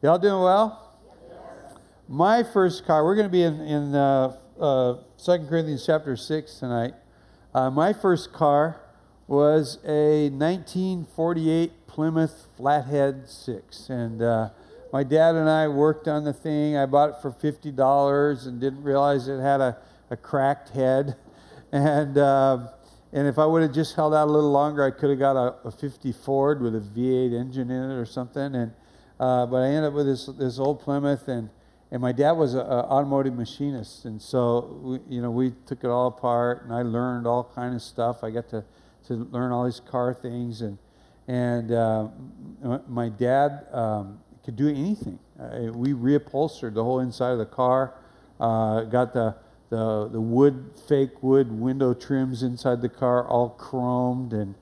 Y'all doing well? My first car, we're going to be in, in uh, uh, 2 Corinthians chapter 6 tonight. Uh, my first car was a 1948 Plymouth Flathead 6. And uh, my dad and I worked on the thing. I bought it for $50 and didn't realize it had a, a cracked head. And, uh, and if I would have just held out a little longer, I could have got a, a 50 Ford with a V8 engine in it or something. And, uh, but I ended up with this, this old Plymouth. And, and my dad was an automotive machinist. And so, we, you know, we took it all apart and I learned all kind of stuff. I got to, to learn all these car things. And, and uh, my dad, um, could do anything. Uh, we reupholstered the whole inside of the car, uh, got the, the, the wood, fake wood window trims inside the car all chromed. And,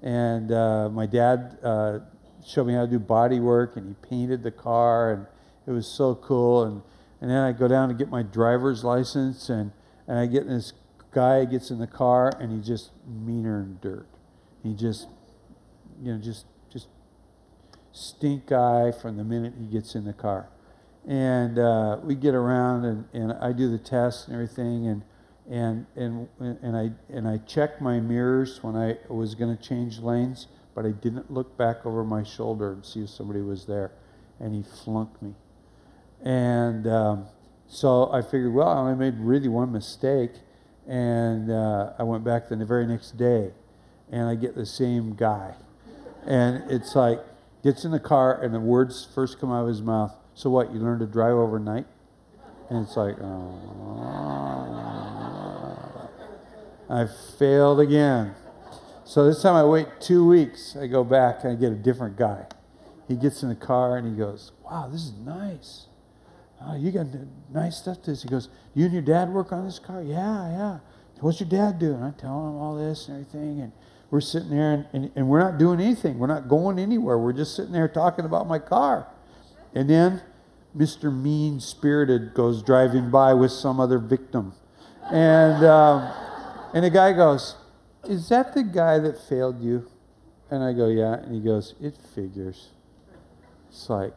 and uh, my dad uh, showed me how to do body work, and he painted the car, and it was so cool. And, and then I go down to get my driver's license, and, and I get this guy gets in the car, and he just meaner than dirt. He just, you know, just just stink eye from the minute he gets in the car. And uh, we get around, and, and I do the test and everything, and and and and I and I checked my mirrors when I was going to change lanes, but I didn't look back over my shoulder and see if somebody was there, and he flunked me. And um, so I figured, well, I only made really one mistake, and uh, I went back the very next day, and I get the same guy, and it's like Gets in the car, and the words first come out of his mouth. So what? You learn to drive overnight? And it's like, oh, I failed again. So this time I wait two weeks. I go back and I get a different guy. He gets in the car and he goes, Wow, this is nice. Oh, you got nice stuff to this. He goes, You and your dad work on this car? Yeah, yeah. What's your dad doing? I tell him all this and everything. And we're sitting there and, and, and we're not doing anything. We're not going anywhere. We're just sitting there talking about my car. And then Mr. Mean Spirited goes driving by with some other victim. And, um, and the guy goes, Is that the guy that failed you? And I go, Yeah. And he goes, It figures. It's like,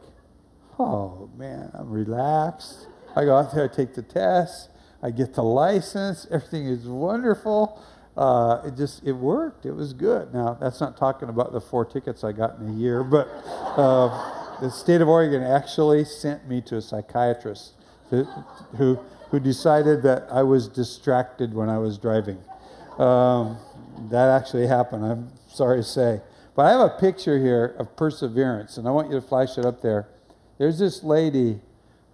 Oh, man, I'm relaxed. I go out there, I take the test, I get the license, everything is wonderful uh, it just it worked. It was good. Now that's not talking about the four tickets I got in a year, but uh, the state of Oregon actually sent me to a psychiatrist who, who who decided that I was distracted when I was driving. Um, that actually happened. I'm sorry to say, but I have a picture here of perseverance, and I want you to flash it up there. There's this lady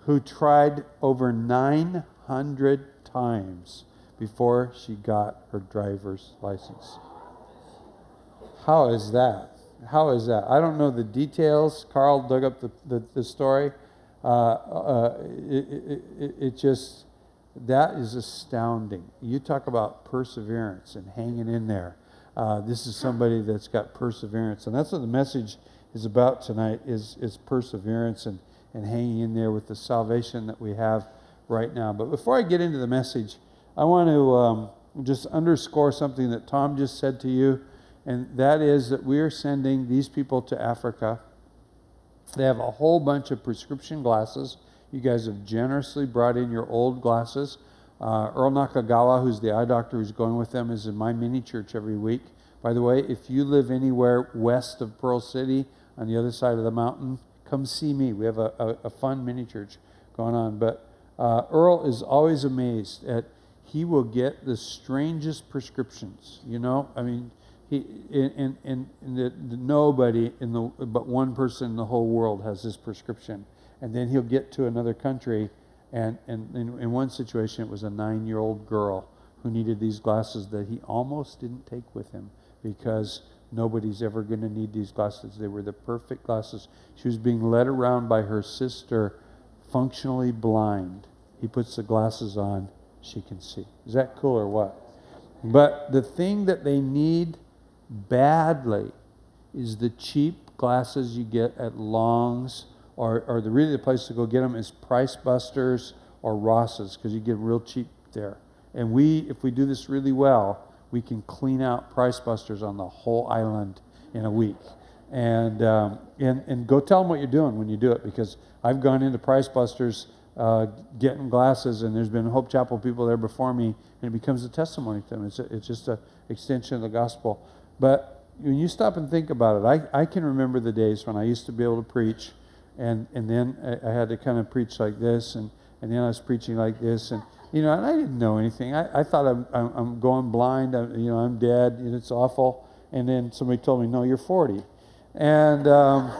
who tried over 900 times before she got her driver's license. How is that? How is that? I don't know the details. Carl dug up the, the, the story. Uh, uh, it, it, it, it just, that is astounding. You talk about perseverance and hanging in there. Uh, this is somebody that's got perseverance. And that's what the message is about tonight is, is perseverance and, and hanging in there with the salvation that we have right now. But before I get into the message, I want to um, just underscore something that Tom just said to you, and that is that we are sending these people to Africa. They have a whole bunch of prescription glasses. You guys have generously brought in your old glasses. Uh, Earl Nakagawa, who's the eye doctor who's going with them, is in my mini church every week. By the way, if you live anywhere west of Pearl City on the other side of the mountain, come see me. We have a, a, a fun mini church going on. But uh, Earl is always amazed at he will get the strangest prescriptions. You know, I mean, he and and, and nobody in the but one person in the whole world has this prescription, and then he'll get to another country, and and in, in one situation it was a nine-year-old girl who needed these glasses that he almost didn't take with him because nobody's ever going to need these glasses. They were the perfect glasses. She was being led around by her sister, functionally blind. He puts the glasses on she can see. Is that cool or what? But the thing that they need badly is the cheap glasses you get at Long's, or, or the really the place to go get them is Price Busters or Ross's because you get real cheap there. And we, if we do this really well, we can clean out Price Busters on the whole island in a week. and, um, and, and go tell them what you're doing when you do it because I've gone into Price Busters uh, getting glasses, and there's been Hope Chapel people there before me, and it becomes a testimony to them. It's, a, it's just an extension of the gospel. But when you stop and think about it, I, I can remember the days when I used to be able to preach, and, and then I, I had to kind of preach like this, and, and then I was preaching like this, and you know, and I didn't know anything. I, I thought I'm, I'm, I'm going blind. I'm, you know, I'm dead. And it's awful. And then somebody told me, no, you're 40. And, um,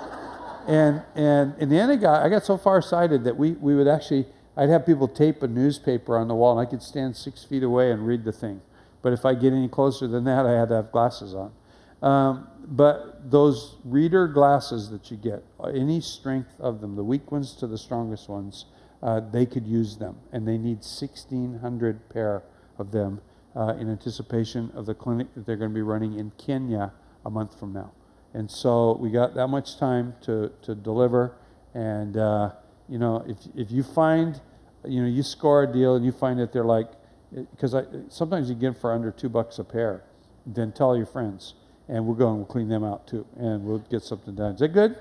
and, and in the end, I got, I got so far sighted that we, we would actually, I'd have people tape a newspaper on the wall, and I could stand six feet away and read the thing. But if I get any closer than that, I had to have glasses on. Um, but those reader glasses that you get, any strength of them, the weak ones to the strongest ones, uh, they could use them. And they need 1,600 pair of them uh, in anticipation of the clinic that they're going to be running in Kenya a month from now. And so we got that much time to, to deliver. And, uh, you know, if, if you find, you know, you score a deal and you find that they're like, because sometimes you get for under two bucks a pair, then tell your friends. And we'll go and we'll clean them out too. And we'll get something done. Is that good?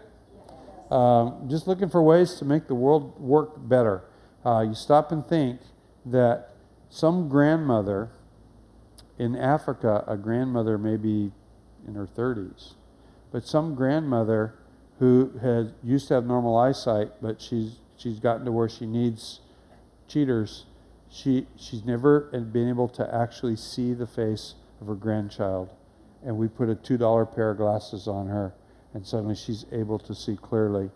Um, just looking for ways to make the world work better. Uh, you stop and think that some grandmother in Africa, a grandmother maybe in her 30s, but some grandmother who has used to have normal eyesight, but she's she's gotten to where she needs cheaters. She she's never been able to actually see the face of her grandchild, and we put a two dollar pair of glasses on her and suddenly she's able to see clearly.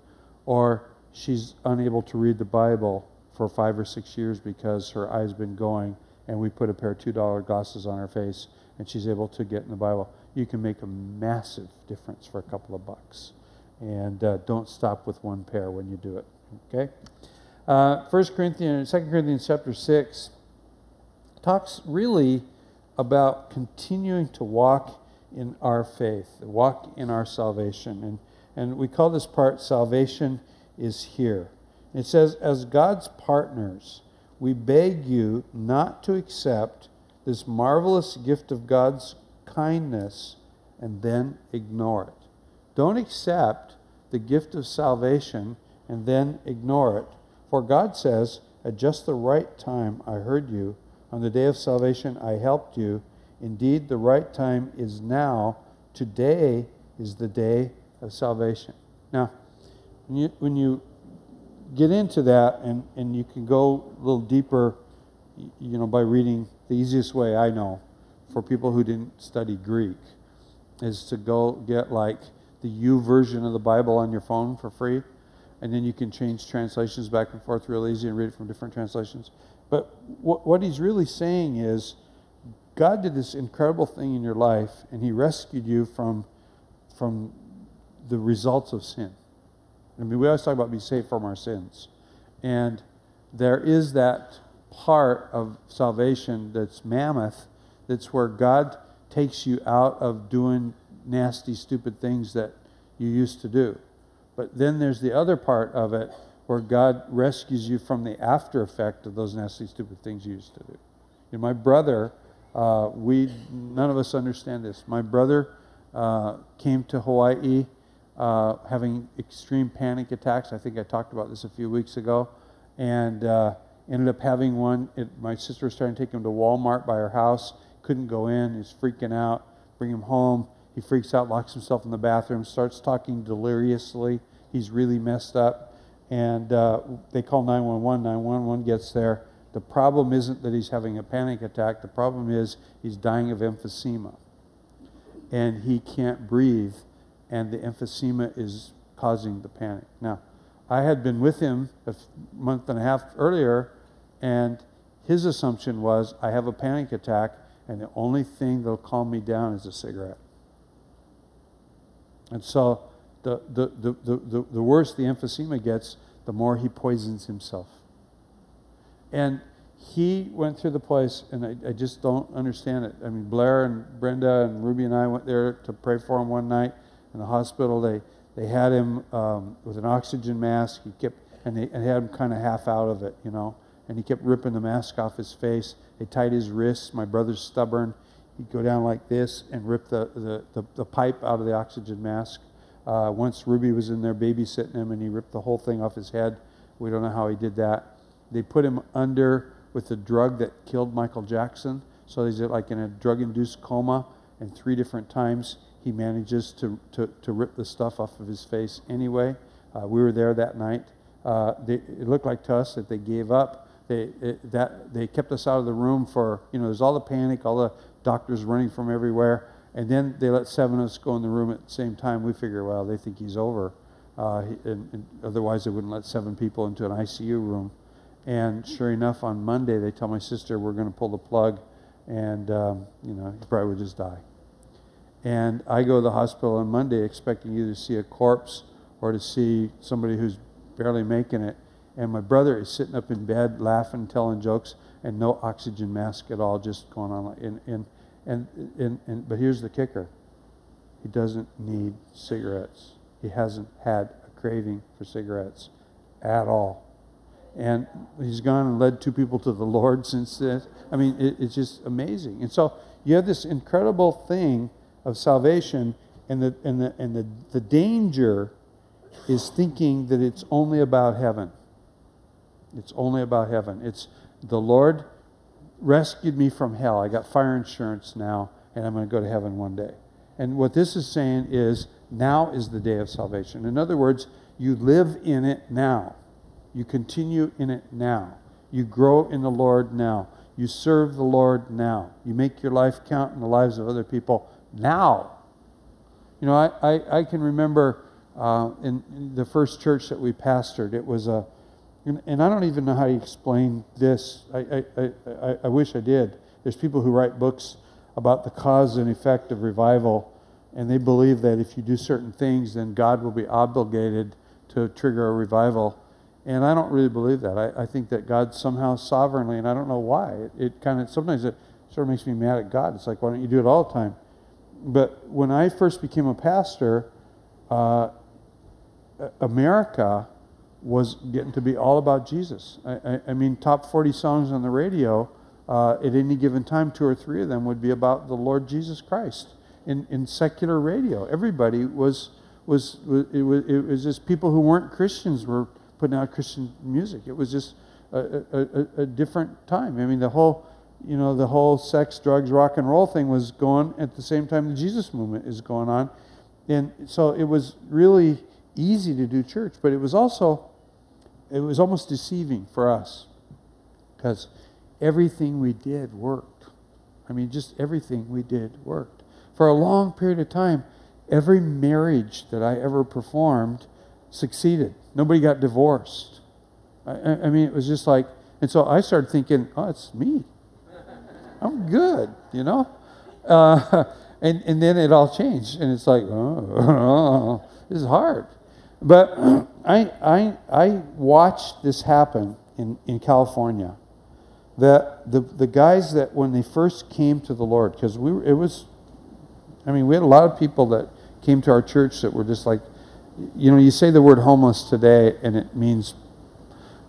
Or she's unable to read the Bible for five or six years because her eye's been going, and we put a pair of $2 glasses on her face, and she's able to get in the Bible. You can make a massive difference for a couple of bucks. And uh, don't stop with one pair when you do it. Okay? Uh, 1 Corinthians, 2 Corinthians chapter 6 talks really about continuing to walk in our faith, walk in our salvation. And, and we call this part salvation is here. It says, as God's partners, we beg you not to accept this marvelous gift of God's kindness and then ignore it. Don't accept the gift of salvation and then ignore it. For God says, At just the right time I heard you. On the day of salvation I helped you. Indeed, the right time is now. Today is the day of salvation. Now, when you, when you get into that, and, and you can go a little deeper, you know, by reading the easiest way I know for people who didn't study Greek is to go get like the YouVersion of the Bible on your phone for free, and then you can change translations back and forth real easy and read it from different translations. But what, what he's really saying is God did this incredible thing in your life, and He rescued you from, from the results of sin. I mean, we always talk about being saved from our sins. And there is that part of salvation that's mammoth, that's where God takes you out of doing nasty, stupid things that you used to do. But then there's the other part of it where God rescues you from the after effect of those nasty, stupid things you used to do. You know, my brother uh, we none of us understand this. My brother uh, came to Hawaii uh, having extreme panic attacks. I think I talked about this a few weeks ago, and uh, ended up having one. It, my sister was trying to take him to Walmart by her house. Couldn't go in. He's freaking out. Bring him home. He freaks out, locks himself in the bathroom, starts talking deliriously. He's really messed up, and uh, they call 911. 911 gets there the problem isn't that he's having a panic attack, the problem is he's dying of emphysema. And he can't breathe, and the emphysema is causing the panic. Now, I had been with him a month and a half earlier, and his assumption was I have a panic attack, and the only thing that'll calm me down is a cigarette. And so the, the, the, the, the worse the emphysema gets, the more he poisons himself. And he went through the place, and I, I, just don't understand it. I mean, Blair and Brenda and Ruby and I went there to pray for him one night in the hospital. They they had him um, with an oxygen mask. He kept and they and had him kind of half out of it, you know. And he kept ripping the mask off his face. They tied his wrists. My brother's stubborn. He'd go down like this and rip the, the, the, the pipe out of the oxygen mask. Uh, once Ruby was in there babysitting him, and he ripped the whole thing off his head. We don't know how he did that. They put him under with the drug that killed Michael Jackson. So he's like in a drug-induced coma, and three different times he manages to, to, to rip the stuff off of his face anyway. Uh, we were there that night. Uh, they, it looked like to us that they gave up. They, it, that, they kept us out of the room for, you know, there's all the panic, all the doctors running from everywhere. And then they let seven of us go in the room at the same time. We figure, well, they think he's over. Uh, and, and otherwise, they wouldn't let seven people into an ICU room. And sure enough, on Monday, they tell my sister, we're going to pull the plug, and, um, you know, he probably would just die. And I go to the hospital on Monday expecting either to see a corpse or to see somebody who's barely making it. And my brother is sitting up in bed laughing, telling jokes, and no oxygen mask at all, just going on. And, and, and, and, and, but here's the kicker he doesn't need cigarettes. He hasn't had a craving for cigarettes at all. And he's gone and led two people to the Lord since then. I mean, it, it's just amazing. And so you have this incredible thing of salvation, and the, and the, and the, the danger is thinking that it's only about heaven. It's only about heaven. It's the Lord rescued me from hell. I got fire insurance now, and I'm going to go to heaven one day. And what this is saying is now is the day of salvation. In other words, you live in it now. You continue in it now. You grow in the Lord now. You serve the Lord now. You make your life count in the lives of other people now. You know, I, I, I can remember uh, in, in, the first church that we pastored, it was a, and, I don't even know how to explain this. I, I, I, I wish I did. There's people who write books about the cause and effect of revival, and they believe that if you do certain things, then God will be obligated to trigger a revival. And I don't really believe that. I, I think that God somehow sovereignly, and I don't know why, it, it kind of, sometimes it sort of makes me mad at God. It's like, why don't you do it all the time? But when I first became a pastor, uh, America was getting to be all about Jesus. I, I, I mean, top 40 songs on the radio, uh, at any given time, two or three of them would be about the Lord Jesus Christ. In, in secular radio, everybody was, was, was, it was, it was just people who weren't Christians were putting out Christian music. It was just a, a, a different time. I mean, the whole, you know, the whole sex, drugs, rock and roll thing was going at the same time the Jesus movement is going on. And so it was really easy to do church, but it was also, it was almost deceiving for us because everything we did worked. I mean, just everything we did worked. For a long period of time, every marriage that I ever performed succeeded. Nobody got divorced. I, I mean, it was just like, and so I started thinking, oh, it's me. I'm good, you know? Uh, and, and then it all changed. And it's like, oh, this is hard. But I, I, I watched this happen in, in California. That the, the guys that when they first came to the Lord, because we were, it was, I mean, we had a lot of people that came to our church that were just like, you know, you say the word homeless today and it means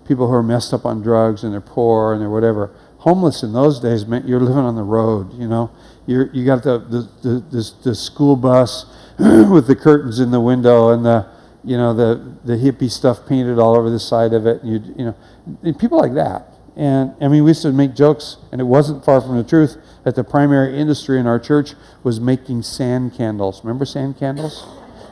people who are messed up on drugs and they're poor and they're whatever. Homeless in those days meant you're living on the road, you know. You're, you got the, the, the, the, the school bus with the curtains in the window and the, you know, the, the hippie stuff painted all over the side of it. And you, you know, and people like that. And I mean, we used to make jokes, and it wasn't far from the truth that the primary industry in our church was making sand candles. Remember sand candles?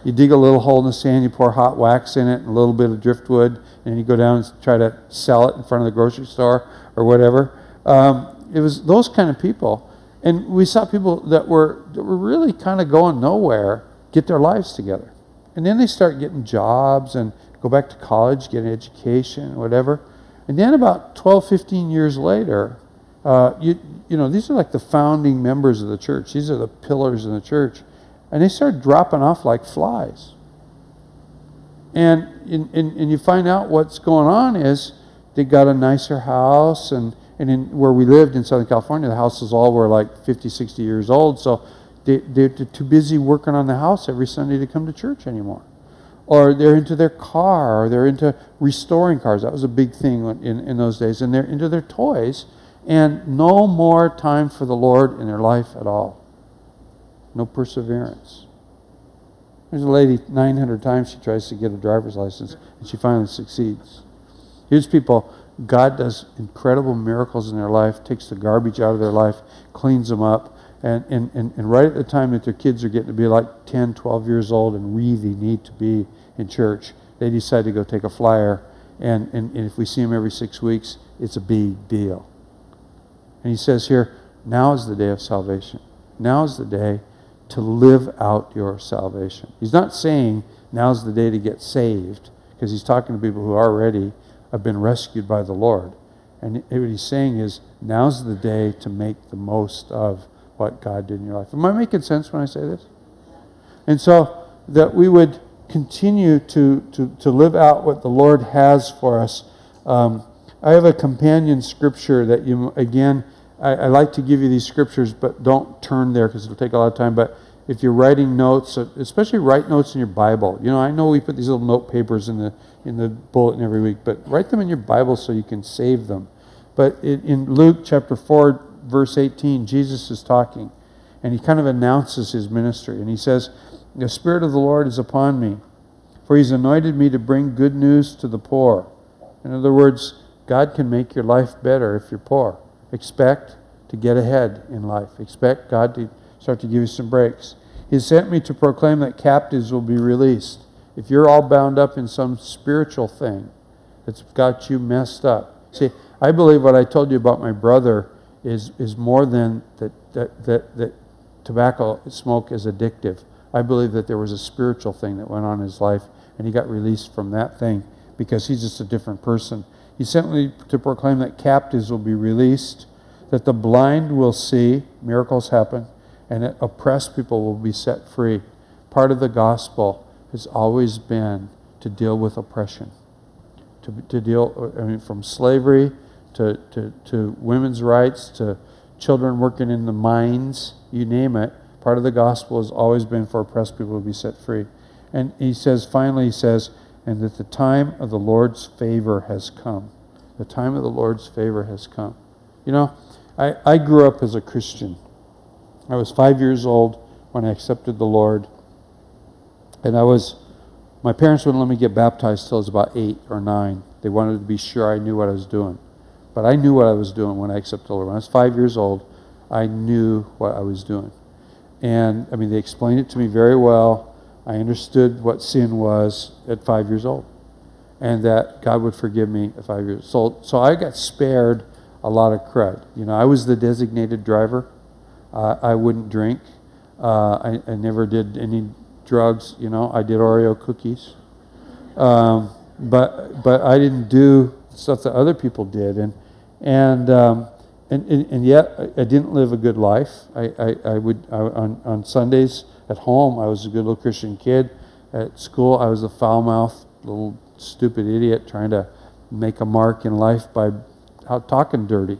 You dig a little hole in the sand, you pour hot wax in it, and a little bit of driftwood, and you go down and try to sell it in front of the grocery store or whatever. Um, it was those kind of people. And we saw people that were, that were really kind of going nowhere get their lives together. And then they start getting jobs and go back to college, get an education, whatever. And then about 12, 15 years later, uh, you, you know, these are like the founding members of the church. These are the pillars in the church. And they start dropping off like flies. And, in, and you find out what's going on is they got a nicer house. And, and in, where we lived in Southern California, the houses all were like 50, 60 years old. So they, they're too busy working on the house every Sunday to come to church anymore. Or they're into their car, or they're into restoring cars. That was a big thing in, in those days. And they're into their toys, and no more time for the Lord in their life at all. No perseverance. There's a lady, 900 times she tries to get a driver's license, and she finally succeeds. Here's people, God does incredible miracles in their life, takes the garbage out of their life, cleans them up, and, and, and, and right at the time that their kids are getting to be like 10, 12 years old and really need to be in church, they decide to go take a flyer, and, and, and if we see them every six weeks, it's a big deal. And he says here, now is the day of salvation. Now is the day to live out your salvation. He's not saying now's the day to get saved, because he's talking to people who already have been rescued by the Lord. And what he's saying is now's the day to make the most of what God did in your life. Am I making sense when I say this? And so that we would continue to, to, to live out what the Lord has for us. Um, I have a companion scripture that you, again, I, I, like to give you these scriptures, but don't turn there because it'll take a lot of time. But if you're writing notes, uh, especially write notes in your Bible. You know, I know we put these little note papers in the in the bulletin every week, but write them in your Bible so you can save them. But in, in Luke chapter 4, verse 18, Jesus is talking, and he kind of announces his ministry. And he says, The Spirit of the Lord is upon me, for he's anointed me to bring good news to the poor. In other words, God can make your life better if you're poor. Expect to get ahead in life, expect God to start to give you some breaks. He sent me to proclaim that captives will be released if you're all bound up in some spiritual thing that's got you messed up. See, I believe what I told you about my brother is, is more than that, that, that, that tobacco smoke is addictive. I believe that there was a spiritual thing that went on in his life, and he got released from that thing because he's just a different person. He sent me to proclaim that captives will be released, that the blind will see, miracles happen, and that oppressed people will be set free. Part of the gospel has always been to deal with oppression, to, to deal, I mean, from slavery to, to, to women's rights to children working in the mines, you name it. Part of the gospel has always been for oppressed people to be set free. And he says, finally, he says, and that the time of the Lord's favor has come. The time of the Lord's favor has come. You know, I, I grew up as a Christian. I was five years old when I accepted the Lord. And I was, my parents wouldn't let me get baptized till I was about eight or nine. They wanted to be sure I knew what I was doing. But I knew what I was doing when I accepted the Lord. When I was five years old, I knew what I was doing. And I mean, they explained it to me very well. I understood what sin was at five years old and that God would forgive me at five years. So, so I got spared a lot of crud. You know, I was the designated driver. Uh, I wouldn't drink. Uh, I, I, never did any drugs. You know, I did Oreo cookies, um, but but I didn't do stuff that other people did, and and um, and, and, and, yet I, I, didn't live a good life. I, I, I would I, on on Sundays at home I was a good little Christian kid. At school I was a foul mouthed little stupid idiot trying to make a mark in life by talking dirty.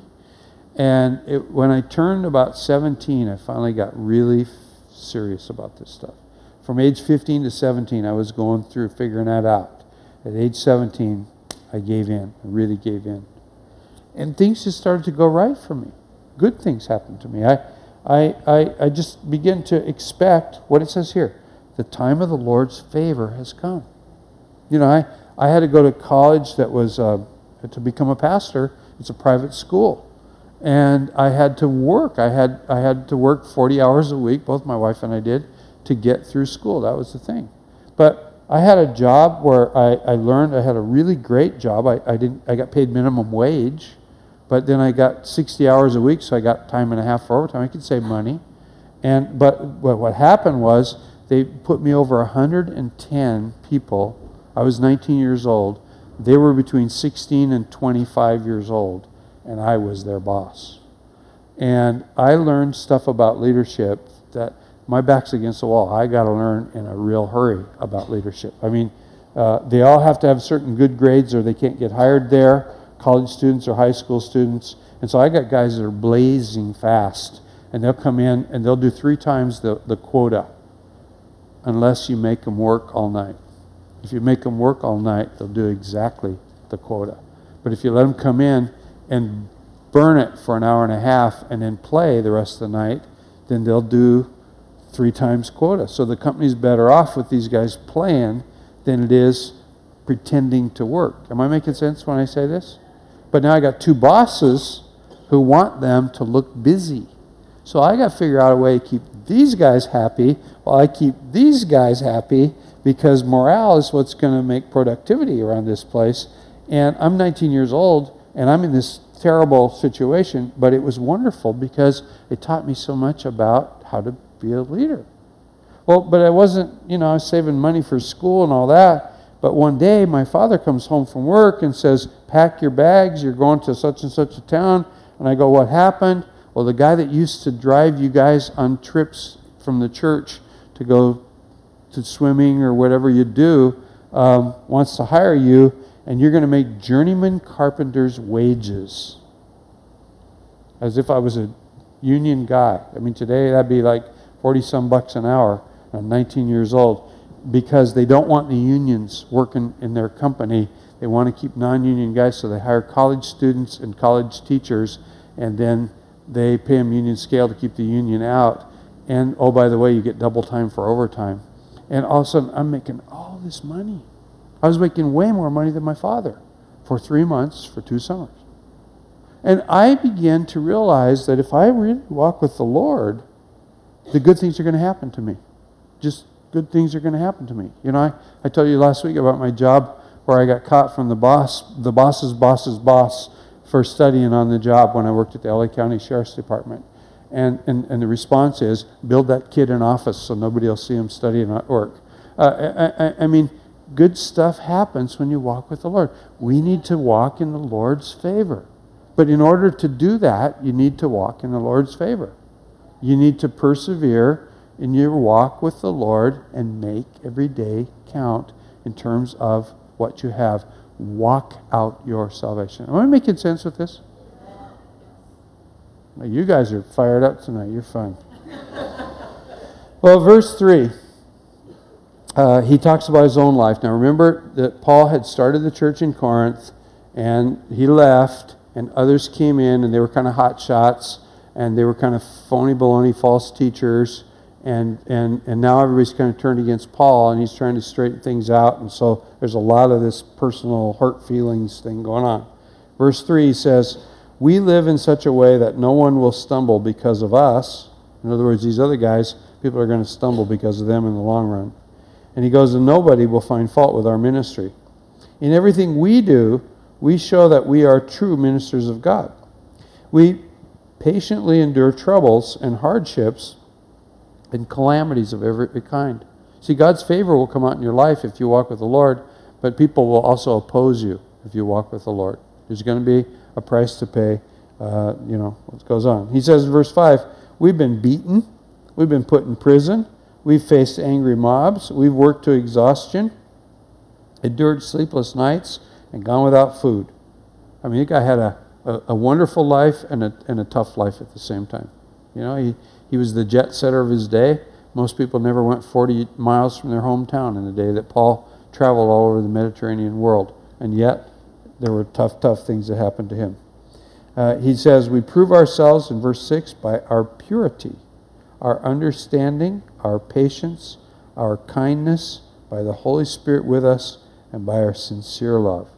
And it, when I turned about 17, I finally got really serious about this stuff. From age 15 to 17, I was going through figuring that out. At age 17, I gave in. I really gave in. And things just started to go right for me. Good things happened to me. I, I, I, I just begin to expect what it says here the time of the Lord's favor has come. You know, I, I had to go to college that was uh, to become a pastor. It's a private school. And I had to work. I had, I had to work 40 hours a week, both my wife and I did to get through school. That was the thing. But I had a job where I, I learned, I had a really great job. I, I, didn't, I got paid minimum wage, but then I got 60 hours a week, so I got time and a half for overtime. I could save money. And, but, but what happened was they put me over 110 people. I was 19 years old. They were between 16 and 25 years old, and I was their boss. And I learned stuff about leadership that my back's against the wall. I got to learn in a real hurry about leadership. I mean, uh, they all have to have certain good grades or they can't get hired there, college students or high school students. And so I got guys that are blazing fast, and they'll come in and they'll do three times the, the quota unless you make them work all night. If you make them work all night, they'll do exactly the quota. But if you let them come in and burn it for an hour and a half and then play the rest of the night, then they'll do three times quota. So the company's better off with these guys playing than it is pretending to work. Am I making sense when I say this? But now I got two bosses who want them to look busy. So I got to figure out a way to keep these guys happy while I keep these guys happy because morale is what's going to make productivity around this place. And I'm 19 years old and I'm in this terrible situation, but it was wonderful because it taught me so much about how to be a leader. Well, but I wasn't, you know, I was saving money for school and all that. But one day my father comes home from work and says, Pack your bags, you're going to such and such a town. And I go, What happened? Well, the guy that used to drive you guys on trips from the church to go to swimming or whatever you do um, wants to hire you, and you're going to make journeyman carpenter's wages. As if I was a union guy. I mean, today that'd be like 40 some bucks an hour. I'm 19 years old because they don't want the unions working in their company. They want to keep non union guys, so they hire college students and college teachers, and then they pay them union scale to keep the union out. And oh, by the way, you get double time for overtime. And all of a sudden, I'm making all this money. I was making way more money than my father for three months, for two summers. And I began to realize that if I really walk with the Lord, the good things are going to happen to me. Just good things are going to happen to me. You know, I, I told you last week about my job where I got caught from the boss, the boss's boss's boss for studying on the job when I worked at the LA County Sheriff's Department. And, and, and the response is, build that kid an office so nobody will see him studying at work. Uh, I, I, I mean, good stuff happens when you walk with the Lord. We need to walk in the Lord's favor. But in order to do that, you need to walk in the Lord's favor. You need to persevere in your walk with the Lord and make every day count in terms of what you have walk out your salvation. Am I making sense with this? You guys are fired up tonight. You're fun. well, verse 3, uh, he talks about his own life. Now, remember that Paul had started the church in Corinth and he left, and others came in and they were kind of hot shots and they were kind of phony baloney, false teachers and, and, and now everybody's kind of turned against Paul, and he's trying to straighten things out. And so there's a lot of this personal hurt feelings thing going on. Verse 3 says, We live in such a way that no one will stumble because of us. In other words, these other guys, people are going to stumble because of them in the long run. And he goes, And nobody will find fault with our ministry. In everything we do, we show that we are true ministers of God. We patiently endure troubles and hardships and calamities of every kind. See, God's favor will come out in your life if you walk with the Lord, but people will also oppose you if you walk with the Lord. There's going to be a price to pay. Uh, you know, what goes on. He says in verse 5 We've been beaten, we've been put in prison, we've faced angry mobs, we've worked to exhaustion, endured sleepless nights, and gone without food. I mean, the guy had a, a, a wonderful life and a, and a tough life at the same time. You know, he, he was the jet setter of his day. Most people never went 40 miles from their hometown in the day that Paul traveled all over the Mediterranean world. And yet, there were tough, tough things that happened to him. Uh, he says, We prove ourselves in verse 6 by our purity, our understanding, our patience, our kindness, by the Holy Spirit with us, and by our sincere love.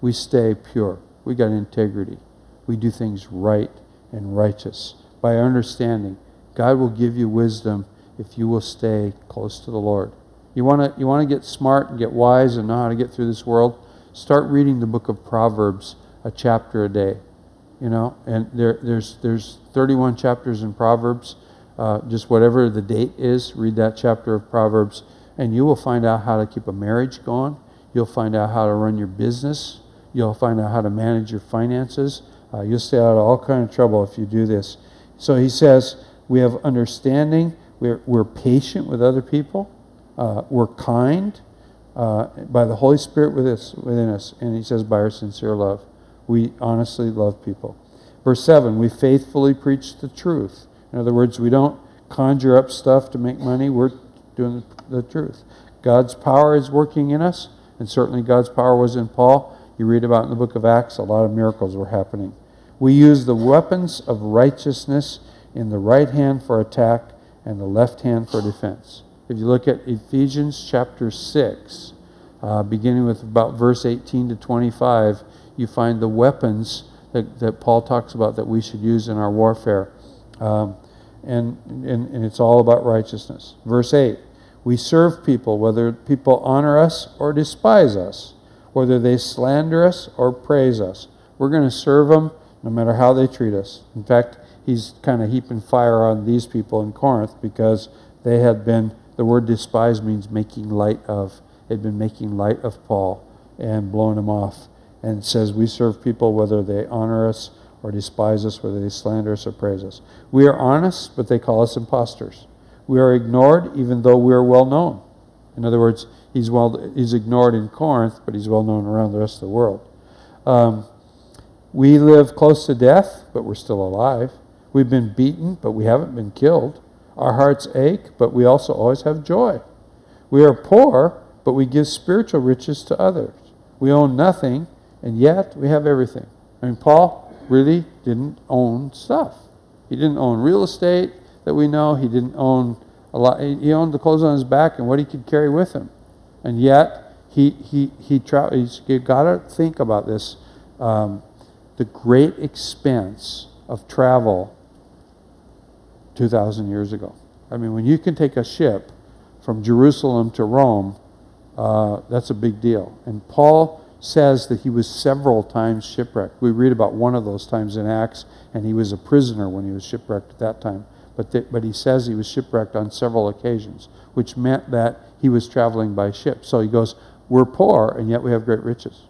We stay pure. We got integrity. We do things right and righteous by understanding. God will give you wisdom if you will stay close to the Lord. You want to you want to get smart and get wise and know how to get through this world? Start reading the book of Proverbs a chapter a day. You know, and there, there's there's 31 chapters in Proverbs. Uh, just whatever the date is, read that chapter of Proverbs, and you will find out how to keep a marriage going. You'll find out how to run your business. You'll find out how to manage your finances. Uh, you'll stay out of all kind of trouble if you do this. So he says, we have understanding, we're, we're patient with other people, uh, we're kind uh, by the Holy Spirit with us, within us. And he says, by our sincere love. We honestly love people. Verse 7, we faithfully preach the truth. In other words, we don't conjure up stuff to make money, we're doing the, the truth. God's power is working in us, and certainly God's power was in Paul. You read about in the book of Acts, a lot of miracles were happening. We use the weapons of righteousness in the right hand for attack and the left hand for defense. If you look at Ephesians chapter 6, uh, beginning with about verse 18 to 25, you find the weapons that, that Paul talks about that we should use in our warfare. Um, and, and, and it's all about righteousness. Verse 8 We serve people, whether people honor us or despise us, whether they slander us or praise us. We're going to serve them no matter how they treat us. In fact, he's kind of heaping fire on these people in Corinth because they had been, the word despise means making light of. They'd been making light of Paul and blowing him off. And it says, We serve people whether they honor us or despise us, whether they slander us or praise us. We are honest, but they call us impostors. We are ignored, even though we are well known. In other words, he's, well, he's ignored in Corinth, but he's well known around the rest of the world. Um, we live close to death, but we're still alive. We've been beaten, but we haven't been killed. Our hearts ache, but we also always have joy. We are poor, but we give spiritual riches to others. We own nothing, and yet we have everything. I mean, Paul really didn't own stuff. He didn't own real estate that we know. He didn't own a lot. He owned the clothes on his back and what he could carry with him. And yet, he, he, he tra- he's got to think about this. Um, the great expense of travel 2,000 years ago. I mean, when you can take a ship from Jerusalem to Rome, uh, that's a big deal. And Paul says that he was several times shipwrecked. We read about one of those times in Acts, and he was a prisoner when he was shipwrecked at that time. But, th- but he says he was shipwrecked on several occasions, which meant that he was traveling by ship. So he goes, We're poor, and yet we have great riches.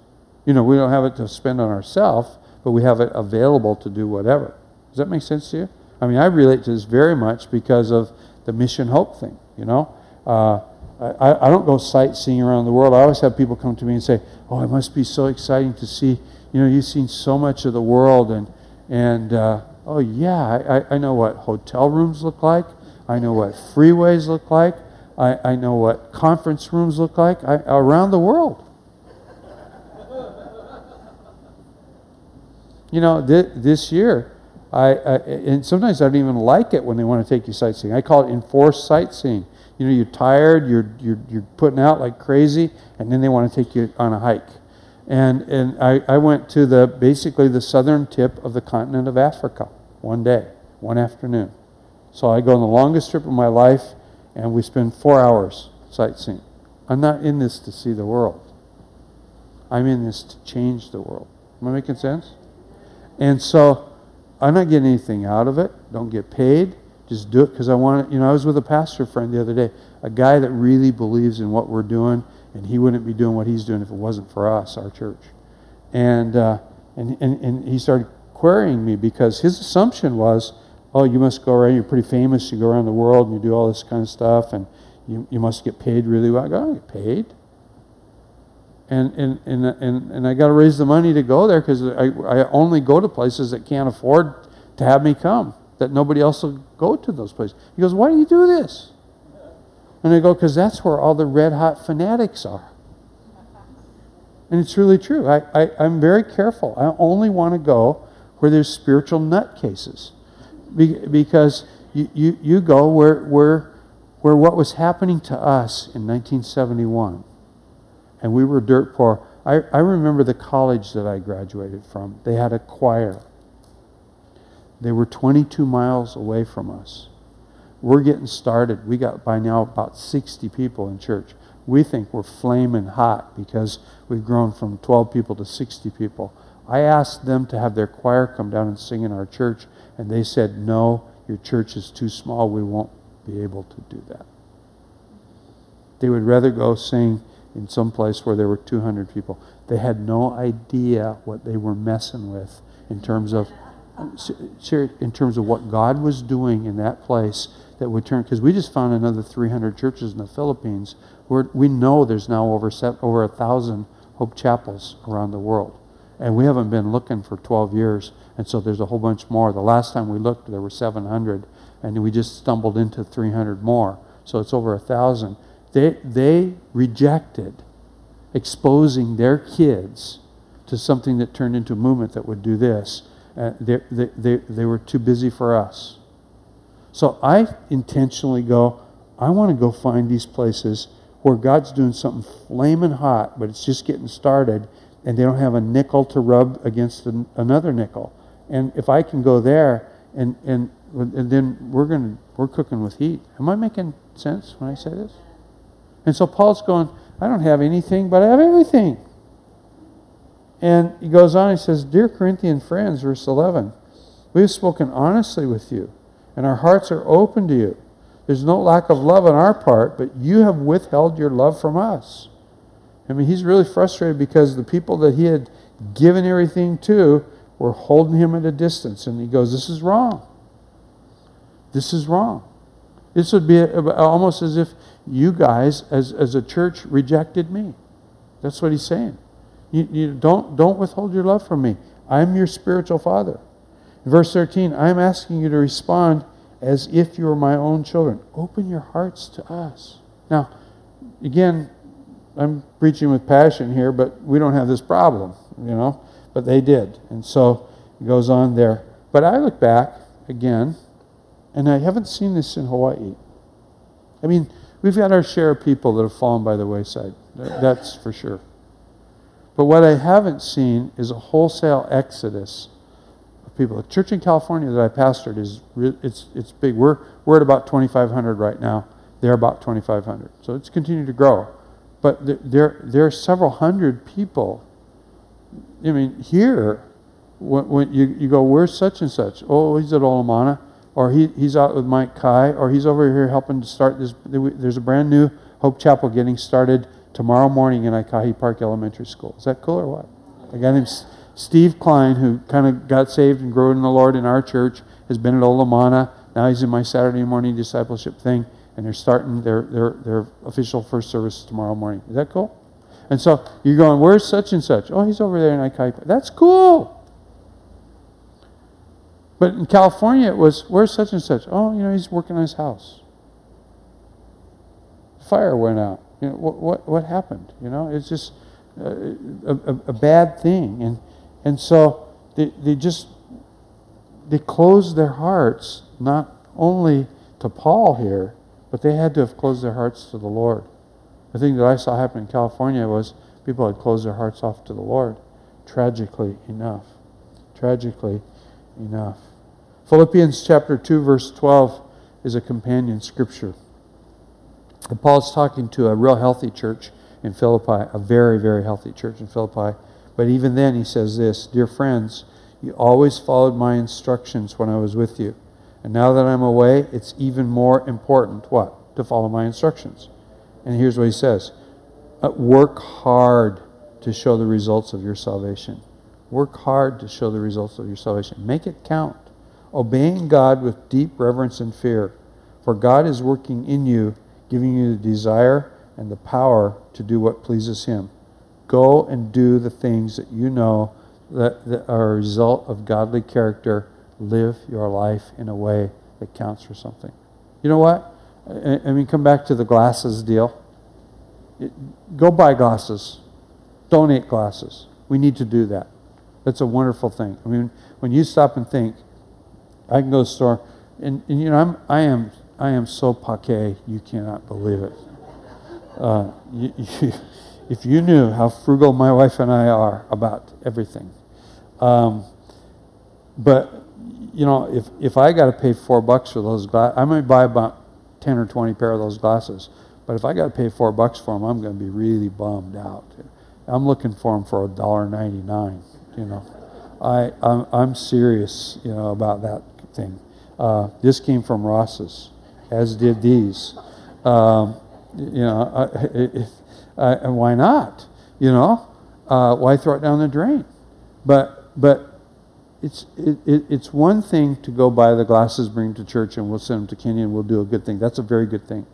You know, we don't have it to spend on ourselves, but we have it available to do whatever. Does that make sense to you? I mean, I relate to this very much because of the mission hope thing, you know? Uh, I, I don't go sightseeing around the world. I always have people come to me and say, "Oh, it must be so exciting to see. You know, you've seen so much of the world, and and uh, oh yeah, I, I know what hotel rooms look like. I know what freeways look like. I, I know what conference rooms look like I, around the world. you know, th- this year, I, I and sometimes I don't even like it when they want to take you sightseeing. I call it enforced sightseeing you know, you're tired, you're, you're, you're putting out like crazy, and then they want to take you on a hike. And, and I, I went to the basically the southern tip of the continent of Africa one day, one afternoon. So I go on the longest trip of my life, and we spend four hours sightseeing. I'm not in this to see the world. I'm in this to change the world. Am I making sense? And so I'm not getting anything out of it. Don't get paid. Just do it because I want it. You know, I was with a pastor friend the other day, a guy that really believes in what we're doing, and he wouldn't be doing what he's doing if it wasn't for us, our church. And, uh, and, and, and he started querying me because his assumption was, oh, you must go around, you're pretty famous, you go around the world and you do all this kind of stuff, and you, you must get paid really well. I go, I get paid. And, and, and, and, and I got to raise the money to go there because I, I only go to places that can't afford to have me come that nobody else will go to those places. He goes, Why do you do this? And I go, Because that's where all the red hot fanatics are. And it's really true. I, I, I'm very careful. I only want to go where there's spiritual nutcases. Be, because you, you, you go where, where, where what was happening to us in 1971, and we were dirt poor. I, I remember the college that I graduated from. They had a choir. They were 22 miles away from us. We're getting started. We got by now about 60 people in church. We think we're flaming hot because we've grown from 12 people to 60 people. I asked them to have their choir come down and sing in our church, and they said, No, your church is too small. We won't be able to do that. They would rather go sing in some place where there were 200 people. They had no idea what they were messing with in terms of in terms of what God was doing in that place that would turn, because we just found another 300 churches in the Philippines. Where we know there's now over over a thousand Hope Chapels around the world, and we haven't been looking for 12 years, and so there's a whole bunch more. The last time we looked, there were 700, and we just stumbled into 300 more. So it's over a thousand. They they rejected exposing their kids to something that turned into a movement that would do this uh, they, they, they, they were too busy for us. So I intentionally go, I want to go find these places where God's doing something flaming hot, but it's just getting started, and they don't have a nickel to rub against an, another nickel. And if I can go there, and, and, and then we're to, we're cooking with heat. Am I making sense when I say this? And so Paul's going, I don't have anything, but I have everything. And he goes on, he says, Dear Corinthian friends, verse 11, we have spoken honestly with you, and our hearts are open to you. There's no lack of love on our part, but you have withheld your love from us. I mean, he's really frustrated because the people that he had given everything to were holding him at a distance. And he goes, This is wrong. This is wrong. This would be uh, uh, almost as if you guys, as, as a church, rejected me. That's what he's saying. You, you don't, don't withhold your love from me. I'm your spiritual father. verse 13, I'm asking you to respond as if you were my own children. Open your hearts to us. Now, again, I'm preaching with passion here, but we don't have this problem, you know, but they did. And so it goes on there. But I look back again, and I haven't seen this in Hawaii. I mean, we've got our share of people that have fallen by the wayside. That's for sure. But what I haven't seen is a wholesale exodus of people. The church in California that I pastored is it's it's big. We're we're at about 2,500 right now. They're about 2,500, so it's continued to grow. But there there are several hundred people. I mean, here, when, when you, you go, where's such and such? Oh, he's at Olomana, or he, he's out with Mike Kai, or he's over here helping to start this. There's a brand new Hope Chapel getting started tomorrow morning in Aikahi Park Elementary School. Is that cool or what? A guy named Steve Klein, who kind of got saved and grew in the Lord in our church, has been at Olomana. Now he's in my Saturday morning discipleship thing, and they're starting their, their, their official first service tomorrow morning. Is that cool? And so you're going, where's such and such? Oh, he's over there in Aikahi Park. That's cool. But in California, it was, where's such and such? Oh, you know, he's working on his house. fire went out. You know, what, what, what happened? You know, it's just uh, a, a, a bad thing. And, and so they, they just, they closed their hearts, not only to Paul here, but they had to have closed their hearts to the Lord. The thing that I saw happen in California was people had closed their hearts off to the Lord. Tragically enough. Tragically enough. Philippians chapter 2, verse 12 is a companion scripture. And Paul's talking to a real healthy church in Philippi, a very, very healthy church in Philippi. But even then, he says this Dear friends, you always followed my instructions when I was with you. And now that I'm away, it's even more important what? To follow my instructions. And here's what he says Work hard to show the results of your salvation. Work hard to show the results of your salvation. Make it count. Obeying God with deep reverence and fear. For God is working in you giving you the desire and the power to do what pleases Him. Go and do the things that you know that, that are a result of godly character. Live your life in a way that counts for something. You know what? I, I mean, come back to the glasses deal. It, go buy glasses. Donate glasses. We need to do that. That's a wonderful thing. I mean, when you stop and think, I can go to the store, and, and you know, I'm, I am I am so pake, you cannot believe it. Uh, you, you, if you knew how frugal my wife and I are about everything. Um, but, you know, if, if I got to pay four bucks for those glasses, I might buy about 10 or 20 pair of those glasses. But if I got to pay four bucks for them, I'm going to be really bummed out. I'm looking for them for a dollar ninety-nine. You know, I I'm, I'm serious. You know about that thing. Uh, this came from Ross's as did these. Um, you know, uh, and why not? You know, uh, why throw it down the drain? But but it's it, it, it's one thing to go buy the glasses, bring to church, and we'll send them to Kenya, and we'll do a good thing. That's a very good thing.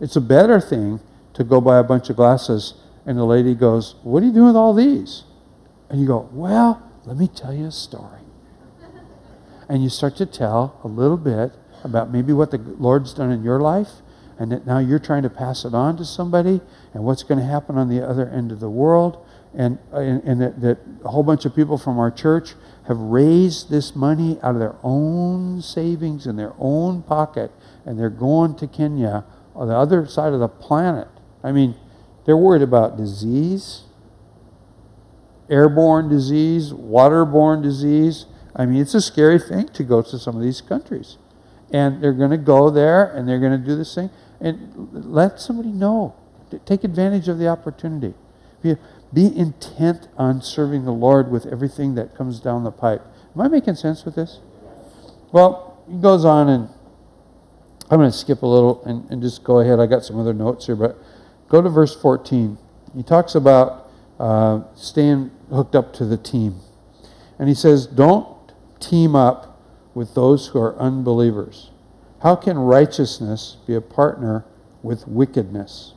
It's a better thing to go buy a bunch of glasses, and the lady goes, "What are you doing with all these?" And you go, "Well, let me tell you a story." And you start to tell a little bit about maybe what the Lord's done in your life and that now you're trying to pass it on to somebody and what's going to happen on the other end of the world and, and, and that, that a whole bunch of people from our church have raised this money out of their own savings in their own pocket, and they're going to Kenya on the other side of the planet. I mean, they're worried about disease, airborne disease, waterborne disease. I mean, it's a scary thing to go to some of these countries. And they're going to go there and they're going to do this thing. And let somebody know. Take advantage of the opportunity. Be intent on serving the Lord with everything that comes down the pipe. Am I making sense with this? Well, he goes on and I'm going to skip a little and, and just go ahead. I got some other notes here, but go to verse 14. He talks about uh, staying hooked up to the team. And he says, Don't team up with those who are unbelievers. How can righteousness be a partner with wickedness?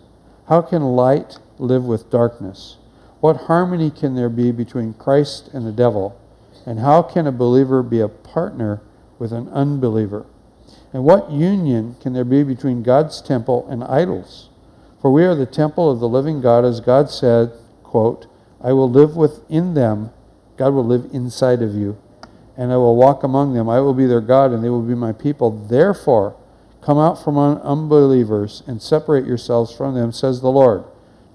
How can light live with darkness? What harmony can there be between Christ and the devil? And how can a believer be a partner with an unbeliever? And what union can there be between God's temple and idols? For we are the temple of the living God, as God said, quote, I will live within them, God will live inside of you, and I will walk among them. I will be their God, and they will be my people. Therefore, come out from unbelievers and separate yourselves from them, says the Lord.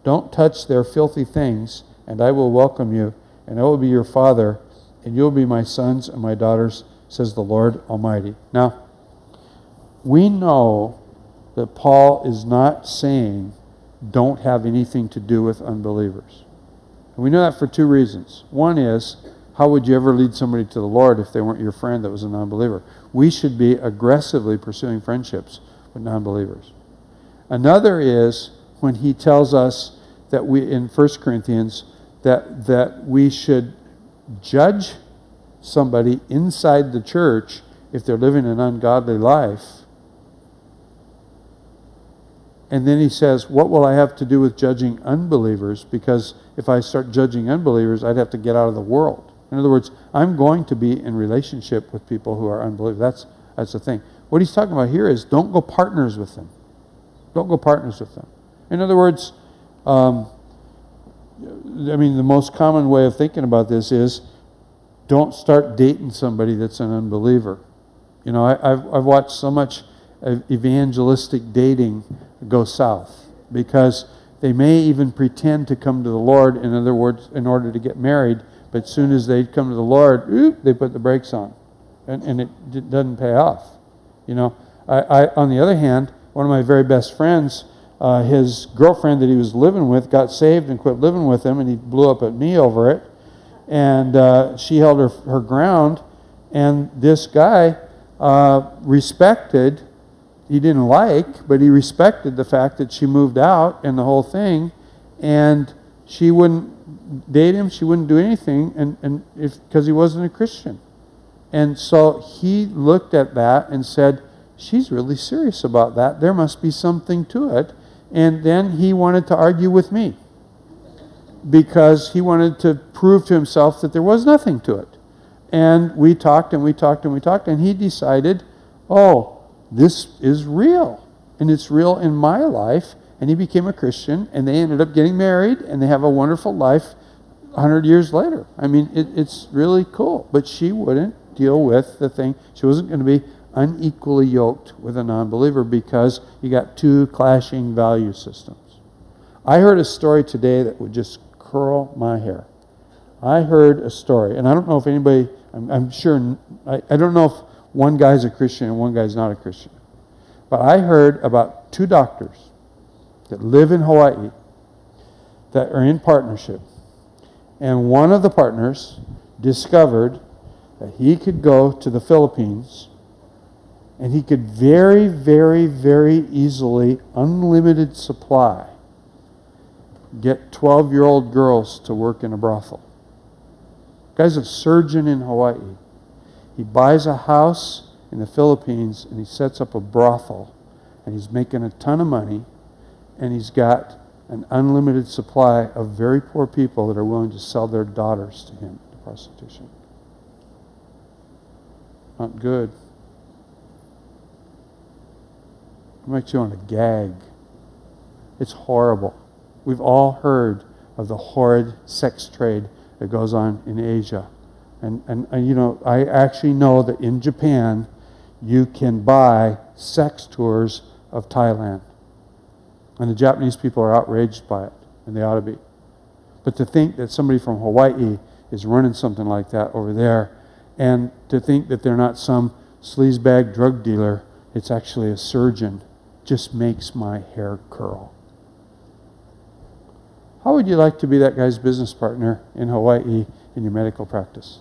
Don't touch their filthy things, and I will welcome you, and I will be your father, and you will be my sons and my daughters, says the Lord Almighty. Now, we know that Paul is not saying don't have anything to do with unbelievers. And we know that for two reasons. One is, how would you ever lead somebody to the Lord if they weren't your friend that was a non believer? We should be aggressively pursuing friendships with non believers. Another is when he tells us that we, in 1 Corinthians, that, that we should judge somebody inside the church if they're living an ungodly life and then he says, What will I have to do with judging unbelievers? Because if I start judging unbelievers, I'd have to get out of the world. In other words, I'm going to be in relationship with people who are unbelievers. That's, that's the thing. What he's talking about here is don't go partners with them. Don't go partners with them. In other words, um, I mean, the most common way of thinking about this is don't start dating somebody that's an unbeliever. You know, I, have I've watched so much evangelistic dating go south because they may even pretend to come to the Lord, in other words, in order to get married, but soon as they come to the Lord, oop, they put the brakes on. And, and it, it doesn't pay off. You know, I, I, on the other hand, one of my very best friends, uh, his girlfriend that he was living with got saved and quit living with him, and he blew up at me over it. And uh, she held her, her ground, and this guy uh, respected he didn't like, but he respected the fact that she moved out and the whole thing, and she wouldn't date him, she wouldn't do anything, and and if because he wasn't a Christian, and so he looked at that and said, "She's really serious about that. There must be something to it," and then he wanted to argue with me because he wanted to prove to himself that there was nothing to it, and we talked and we talked and we talked, and he decided, oh this is real. And it's real in my life. And he became a Christian, and they ended up getting married, and they have a wonderful life 100 years later. I mean, it, it's really cool. But she wouldn't deal with the thing. She wasn't going to be unequally yoked with a non believer because you got two clashing value systems. I heard a story today that would just curl my hair. I heard a story, and I don't know if anybody, I'm, I'm sure, I, I don't know if one guy's a Christian and one guy's not a Christian. But I heard about two doctors that live in Hawaii that are in partnership. And one of the partners discovered that he could go to the Philippines and he could very, very, very easily, unlimited supply, get 12 year old girls to work in a brothel. guy's a surgeon in Hawaii. He buys a house in the Philippines and he sets up a brothel and he's making a ton of money and he's got an unlimited supply of very poor people that are willing to sell their daughters to him to prostitution. Not good. It makes you want to gag. It's horrible. We've all heard of the horrid sex trade that goes on in Asia. And, and, and, you know, I actually know that in Japan, you can buy sex tours of Thailand. And the Japanese people are outraged by it, and they ought to be. But to think that somebody from Hawaii is running something like that over there, and to think that they're not some sleazebag drug dealer, it's actually a surgeon, just makes my hair curl. How would you like to be that guy's business partner in Hawaii in your medical practice?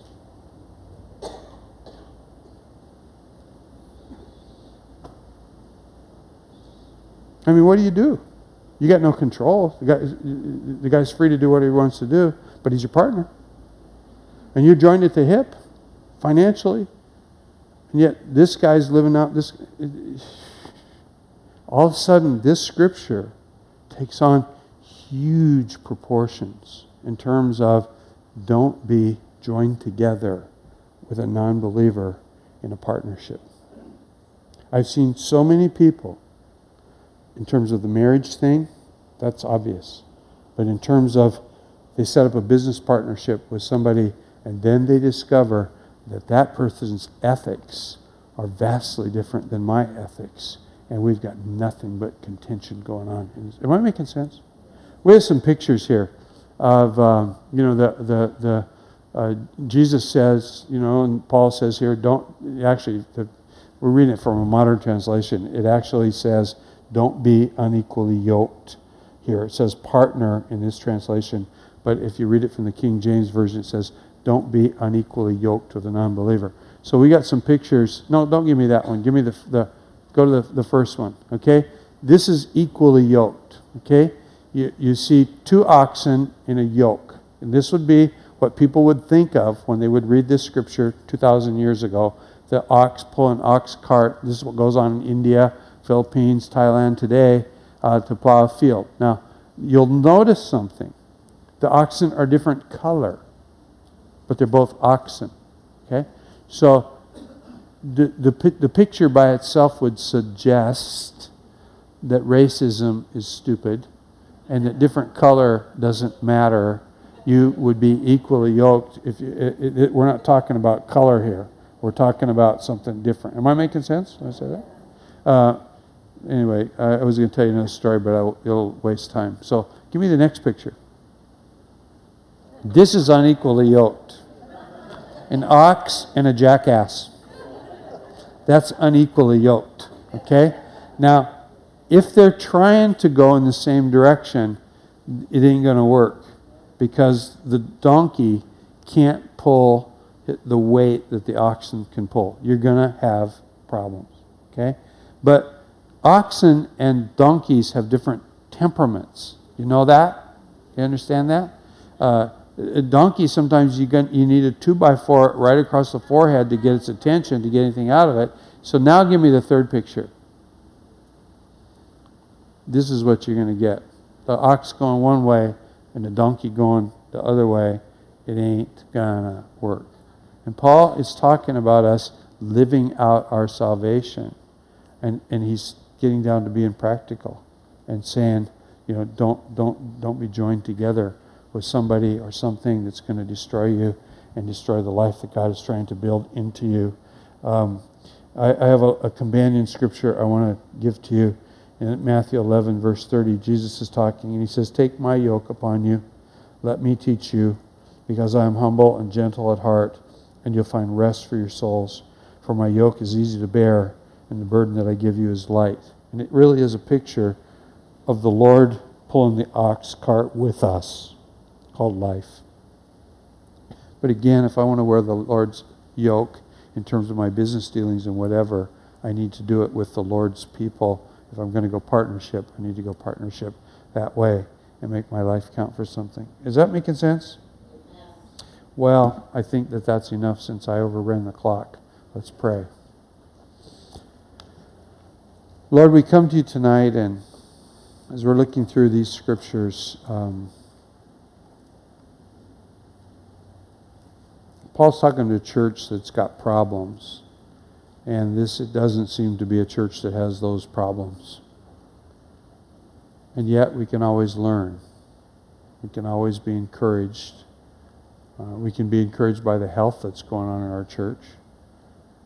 I mean, what do you do? You got no control. The, guy, the guy's free to do what he wants to do, but he's your partner. And you're joined at the hip financially. And yet, this guy's living out this. All of a sudden, this scripture takes on huge proportions in terms of don't be joined together with a non believer in a partnership. I've seen so many people in terms of the marriage thing, that's obvious. But in terms of they set up a business partnership with somebody and then they discover that that person's ethics are vastly different than my ethics and we've got nothing but contention going on. Am I making sense? We have some pictures here of, um, you know, the, the, the uh, Jesus says, you know, and Paul says here, don't, actually, the, we're reading it from a modern translation. It actually says, don't be unequally yoked here. It says partner in this translation, but if you read it from the King James Version, it says, don't be unequally yoked with a non believer. So we got some pictures. No, don't give me that one. Give me the, the go to the, the first one, okay? This is equally yoked, okay? You, you see two oxen in a yoke. And this would be what people would think of when they would read this scripture 2,000 years ago. The ox pulling ox cart. This is what goes on in India Philippines, Thailand today uh, to plow a field. Now, you'll notice something. The oxen are different color, but they're both oxen. Okay? So, the, the, the picture by itself would suggest that racism is stupid and that different color doesn't matter. You would be equally yoked. If you, it, it, we're not talking about color here, we're talking about something different. Am I making sense when I say that? Uh, anyway, I was going to tell you another story, but I, it'll waste time. So give me the next picture. This is unequally yoked. An ox and a jackass. That's unequally yoked. Okay? Now, if they're trying to go in the same direction, it ain't going to work because the donkey can't pull the weight that the oxen can pull. You're going to have problems. Okay? But Oxen and donkeys have different temperaments. You know that? You understand that? Uh, a donkey, sometimes you, get, you need a two by four right across the forehead to get its attention, to get anything out of it. So now give me the third picture. This is what you're going to get. The ox going one way and the donkey going the other way. It ain't going to work. And Paul is talking about us living out our salvation. And, and he's getting down to being practical and saying, you know, don't, don't, don't be joined together with somebody or something that's going to destroy you and destroy the life that God is trying to build into you. Um, I, I, have a, a, companion scripture I want to give to you. In Matthew 11, verse 30, Jesus is talking and he says, Take my yoke upon you, let me teach you, because I am humble and gentle at heart, and you'll find rest for your souls. For my yoke is easy to bear, and the burden that I give you is light. And it really is a picture of the Lord pulling the ox cart with us, called life. But again, if I want to wear the Lord's yoke in terms of my business dealings and whatever, I need to do it with the Lord's people. If I'm going to go partnership, I need to go partnership that way and make my life count for something. Is that making sense? Well, I think that that's enough since I overran the clock. Let's pray. Lord, we come to you tonight, and as we're looking through these scriptures, um, Paul's talking to a church that's got problems, and this it doesn't seem to be a church that has those problems. And yet, we can always learn. We can always be encouraged. Uh, we can be encouraged by the health that's going on in our church.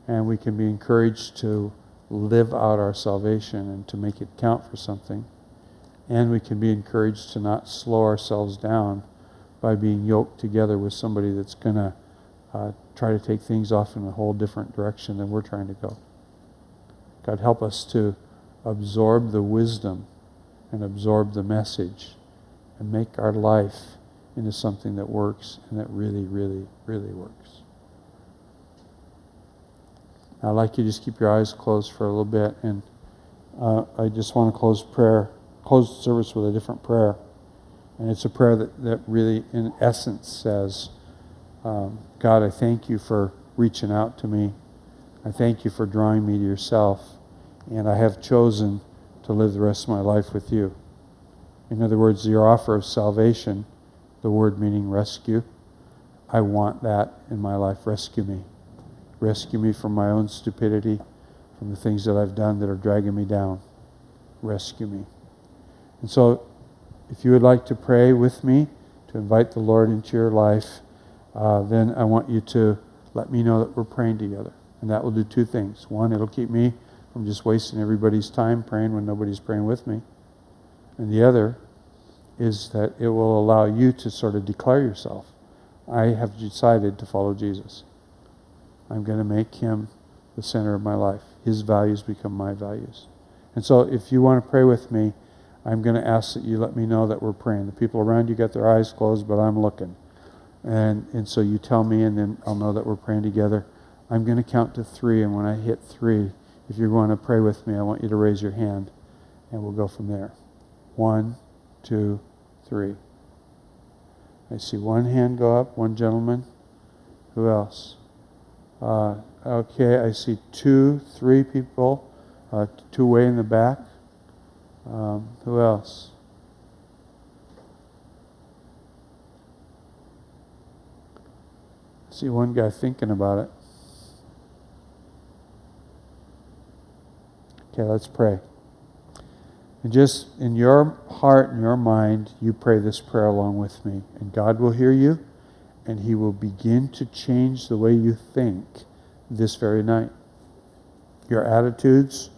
And we can be encouraged to live out our salvation and to make it count for something. And we can be encouraged to not slow ourselves down by being yoked together with somebody that's going to uh, try to take things off in a whole different direction than we're trying to go. God, help us to absorb the wisdom and absorb the message and make our life into something that works and that really, really, really works. I'd like you to just keep your eyes closed for a little bit, and uh, I just want to close prayer, close the service with a different prayer, and it's a prayer that, that really, in essence, says, um, God, I thank you for reaching out to me. I thank you for drawing me to yourself, and I have chosen to live the rest of my life with you. In other words, your offer of salvation, the word meaning rescue, I want that in my life. Rescue me. Rescue me from my own stupidity, from the things that I've done that are dragging me down. Rescue me. And so, if you would like to pray with me to invite the Lord into your life, uh, then I want you to let me know that we're praying together. And that will do two things. One, it'll keep me from just wasting everybody's time praying when nobody's praying with me. And the other is that it will allow you to sort of declare yourself. I have decided to follow Jesus. I'm going to make him the center of my life. His values become my values. And so if you want to pray with me, I'm going to ask that you let me know that we're praying. The people around you got their eyes closed, but I'm looking. And, and so you tell me, and then I'll know that we're praying together. I'm going to count to three, and when I hit three, if you're going to pray with me, I want you to raise your hand, and we'll go from there. One, two, three. I see one hand go up, one gentleman. Who else? Uh, okay, I see two, three people, uh, two way in the back. Um, who else? I see one guy thinking about it. Okay, let's pray. And just in your heart and your mind, you pray this prayer along with me. And God will hear you and He will begin to change the way you think this very night. Your attitudes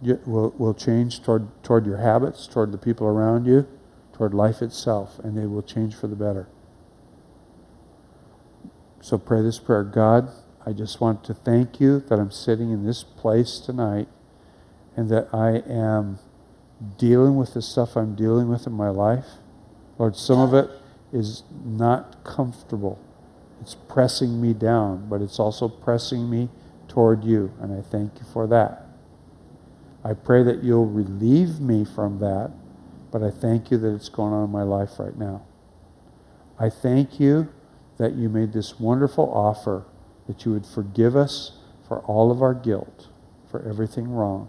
will, will change toward, toward your habits, toward the people around you, toward life itself, and they will change for the better. So pray this prayer God, I just want to thank you that I'm sitting in this place tonight and that I am dealing with the stuff I'm dealing with in my life. Lord, some of it is not comfortable. It's pressing me down, but it's also pressing me toward you, and I thank you for that. I pray that you'll relieve me from that, but I thank you that it's going on in my life right now. I thank you that you made this wonderful offer that you would forgive us for all of our guilt, for everything wrong,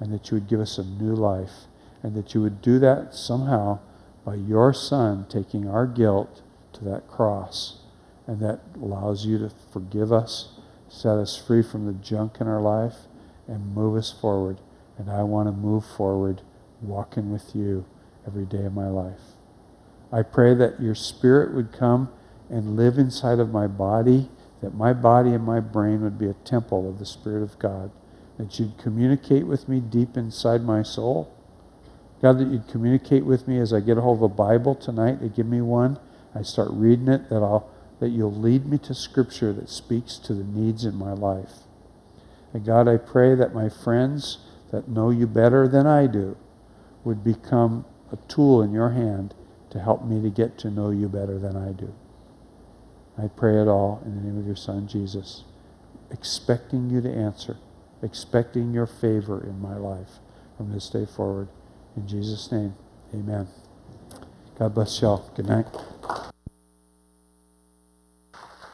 and that you would give us a new life, and that you would do that somehow by your Son taking our guilt to that cross. And that allows you to forgive us, set us free from the junk in our life, and move us forward. And I want to move forward walking with you every day of my life. I pray that your spirit would come and live inside of my body, that my body and my brain would be a temple of the Spirit of God, that you'd communicate with me deep inside my soul, God, that you'd communicate with me as I get a hold of a Bible tonight, that give me one. I start reading it, that I'll that you'll lead me to scripture that speaks to the needs in my life. And God, I pray that my friends that know you better than I do would become a tool in your hand to help me to get to know you better than I do. I pray it all in the name of your Son, Jesus, expecting you to answer, expecting your favor in my life from this day forward. In Jesus' name, amen. God bless y'all. Good night.